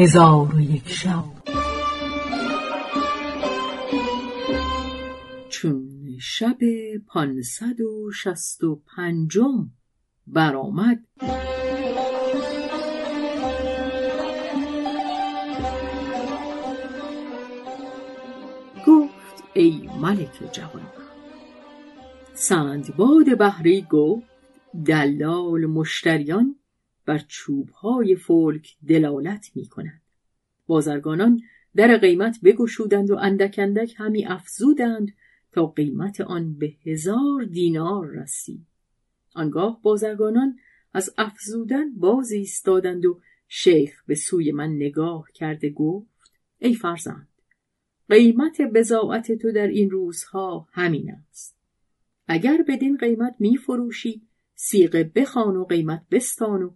هزار و یک شب. چون شب پانصد و شست و پنجم برآمد. گفت ای ملک جوان سندباد بحری گفت دلال مشتریان بر چوبهای فلک دلالت می کند. بازرگانان در قیمت بگشودند و اندک اندک همی افزودند تا قیمت آن به هزار دینار رسید. آنگاه بازرگانان از افزودن باز ایستادند و شیخ به سوی من نگاه کرده گفت ای فرزند قیمت بزاعت تو در این روزها همین است اگر بدین قیمت می فروشی سیغه بخوان و قیمت بستان و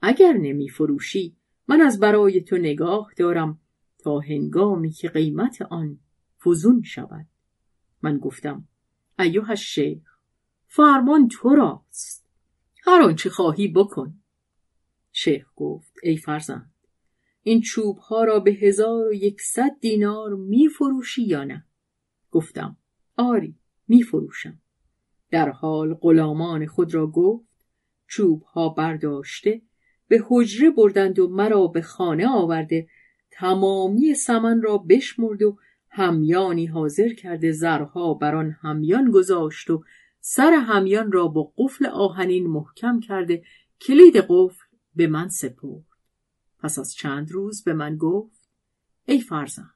اگر نمی فروشی من از برای تو نگاه دارم تا هنگامی که قیمت آن فزون شود. من گفتم ایوه شیخ فرمان تو راست. هر آنچه خواهی بکن. شیخ گفت ای فرزند این چوب ها را به هزار و یکصد دینار می فروشی یا نه؟ گفتم آری می فروشم در حال غلامان خود را گفت چوب ها برداشته به حجره بردند و مرا به خانه آورده تمامی سمن را بشمرد و همیانی حاضر کرده زرها بر آن همیان گذاشت و سر همیان را با قفل آهنین محکم کرده. کلید قفل به من سپرد. پس از چند روز به من گفت ای فرزند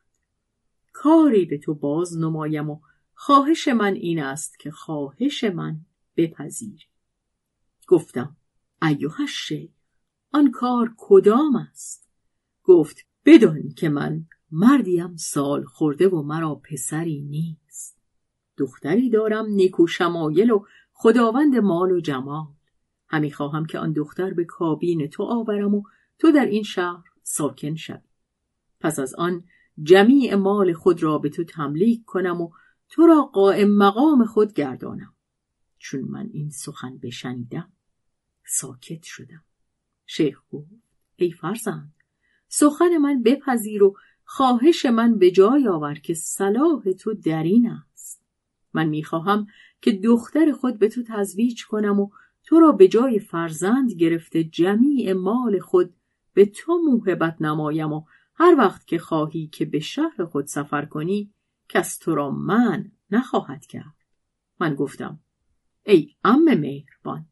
کاری به تو باز نمایم و خواهش من این است که خواهش من بپذیری. گفتم ایوه شیخ آن کار کدام است؟ گفت بدان که من مردیم سال خورده و مرا پسری نیست. دختری دارم نیکو شمایل و خداوند مال و جمال. همی خواهم که آن دختر به کابین تو آورم و تو در این شهر ساکن شوی. پس از آن جمیع مال خود را به تو تملیک کنم و تو را قائم مقام خود گردانم. چون من این سخن بشنیدم ساکت شدم. شیخ گفت. ای فرزند سخن من بپذیر و خواهش من به جای آور که صلاح تو در این است. من می‌خواهم که دختر خود به تو تزویج کنم و تو را به جای فرزند گرفته جمیع مال خود به تو موهبت نمایم و هر وقت که خواهی که به شهر خود سفر کنی کس تو را من نخواهد کرد. من گفتم ای ام مهربان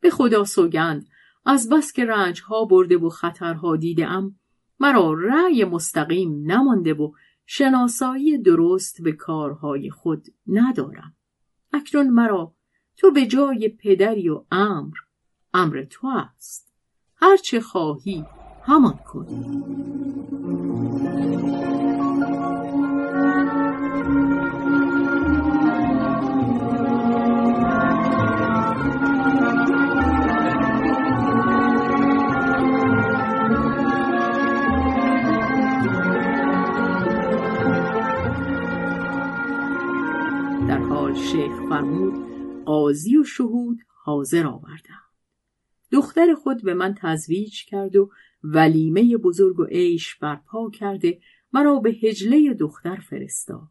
به خدا سوگند از بس که رنج ها برده و خطرها دیده ام مرا رأی مستقیم نمانده و شناسایی درست به کارهای خود ندارم. اکنون مرا تو به جای پدری و امر امر تو است. هرچه خواهی همان کن. قاضی و شهود حاضر آوردند. دختر خود به من تزویج کرد و ولیمه بزرگ و عیش برپا کرده مرا به هجله دختر فرستاد.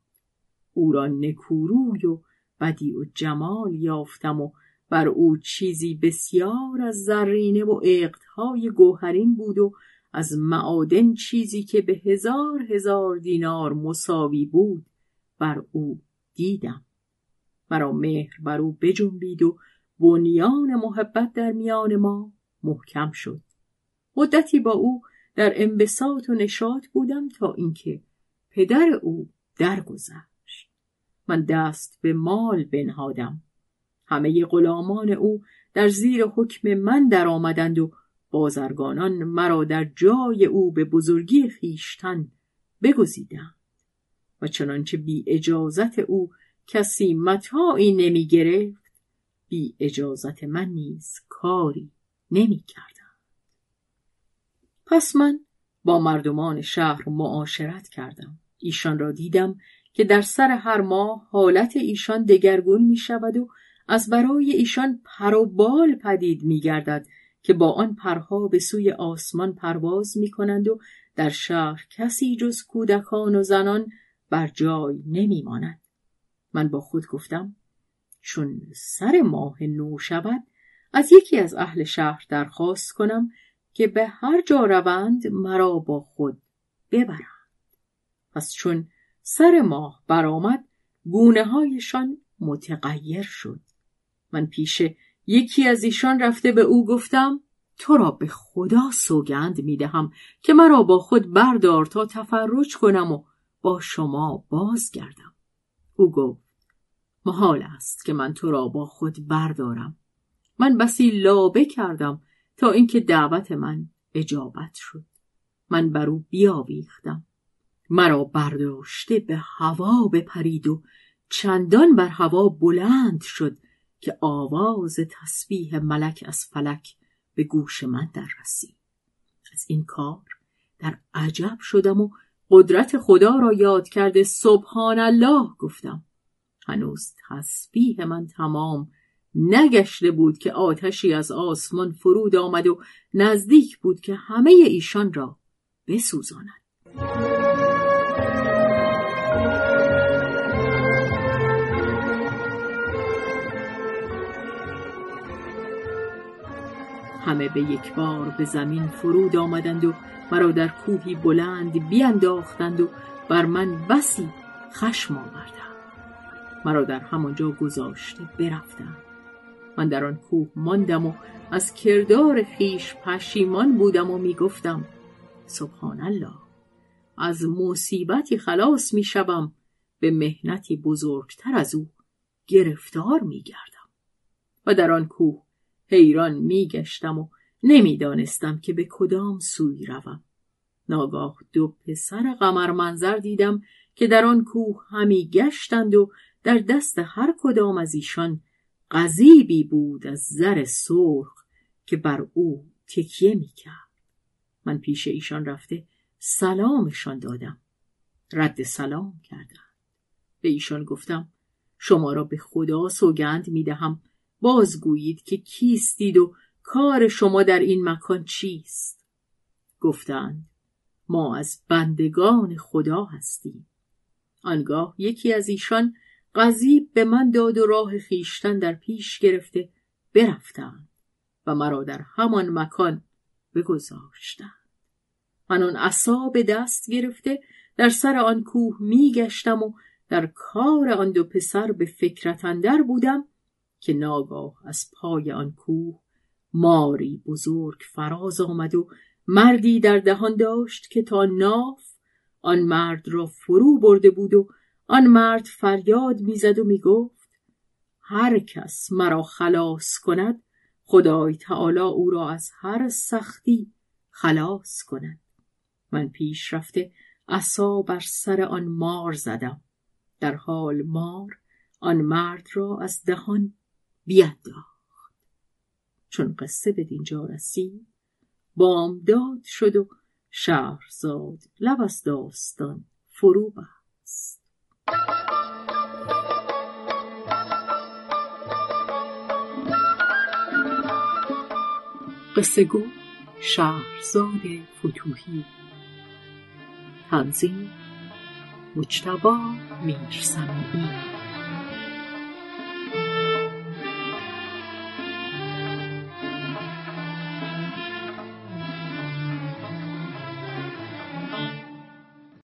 او را نکوروی و بدی و جمال یافتم و بر او چیزی بسیار از زرینه و عقدهای گوهرین بود و از معادن چیزی که به هزار هزار دینار مساوی بود بر او دیدم. مرا مهر بر او بجنبید و بنیان محبت در میان ما محکم شد. مدتی با او در انبساط و نشاط بودم تا اینکه پدر او درگذشت. من دست به مال بنهادم. همه غلامان او در زیر حکم من درآمدند و بازرگانان مرا در جای او به بزرگی خیشتن بگزیدند. و چنانچه بی اجازت او کسی متاعی نمی گرفت بی اجازت من نیز کاری نمی کردم. پس من با مردمان شهر معاشرت کردم. ایشان را دیدم که در سر هر ماه حالت ایشان دگرگون می شود و از برای ایشان پر و بال پدید می گردد که با آن پرها به سوی آسمان پرواز می کنند و در شهر کسی جز کودکان و زنان بر جای نمی ماند. من با خود گفتم چون سر ماه نو شود از یکی از اهل شهر درخواست کنم که به هر جا روند مرا با خود ببرند. پس چون سر ماه برآمد گونه هایشان متغیر شد. من پیش یکی از ایشان رفته به او گفتم تو را به خدا سوگند می دهم که مرا با خود بردار تا تفرج کنم و با شما بازگردم. او گفت محال است که من تو را با خود بردارم. من بسی لابه کردم تا اینکه دعوت من اجابت شد. من بر او بیاویختم. مرا برداشته به هوا بپرید و چندان بر هوا بلند شد که آواز تسبیح ملک از فلک به گوش من در رسید. از این کار در عجب شدم و قدرت خدا را یاد کرده سبحان الله گفتم. هنوز تسبیح من تمام نگشته بود که آتشی از آسمان فرود آمد و نزدیک بود که همه ایشان را بسوزاند. همه به یک بار به زمین فرود آمدند و مرا در کوهی بلند بیانداختند و بر من بسی خشم آوردند. مرا در همانجا گذاشته برفتند من در آن کوه ماندم و از کردار خیش پشیمان بودم و می‌گفتم سبحان الله از مصیبتی خلاص می‌شوم. به مهنتی بزرگتر از او گرفتار میگردم. و در آن کوه حیران میگشتم و نمی‌دانستم که به کدام سوی روم. ناگاه دو پسر قمر منظر دیدم که در آن کوه همی گشتند و در دست هر کدام از ایشان قذیبی بود از زر سرخ که بر او تکیه می‌کرد. من پیش ایشان رفته سلامشان دادم. رد سلام کردند. به ایشان گفتم شما را به خدا سوگند می‌دهم. بازگویید که کیستید و کار شما در این مکان چیست. گفتند ما از بندگان خدا هستیم. آنگاه یکی از ایشان قضیب به من داد و راه خیشتن در پیش گرفته برفتند و مرا در همان مکان بگذاشتند. من آن عصا به دست گرفته در سر آن کوه میگشتم و در کار آن دو پسر به فکرت اندر بودم که ناگاه از پای آن کوه ماری بزرگ فراز آمد و مردی در دهان داشت که تا ناف آن مرد را فرو برده بود و آن مرد فریاد می‌زد و می‌گفت هر کس مرا خلاص کند خدای تعالی او را از هر سختی خلاص کند. من پیش رفته عصا بر سر آن مار زدم در حال مار آن مرد را از دهان بینداخت. چون قصه به دینجا رسید بامداد شد و شهرزاد لب از داستان فرو بست. قصه گو شهرزاد فتوهی تنظیم مجتبا میرسمی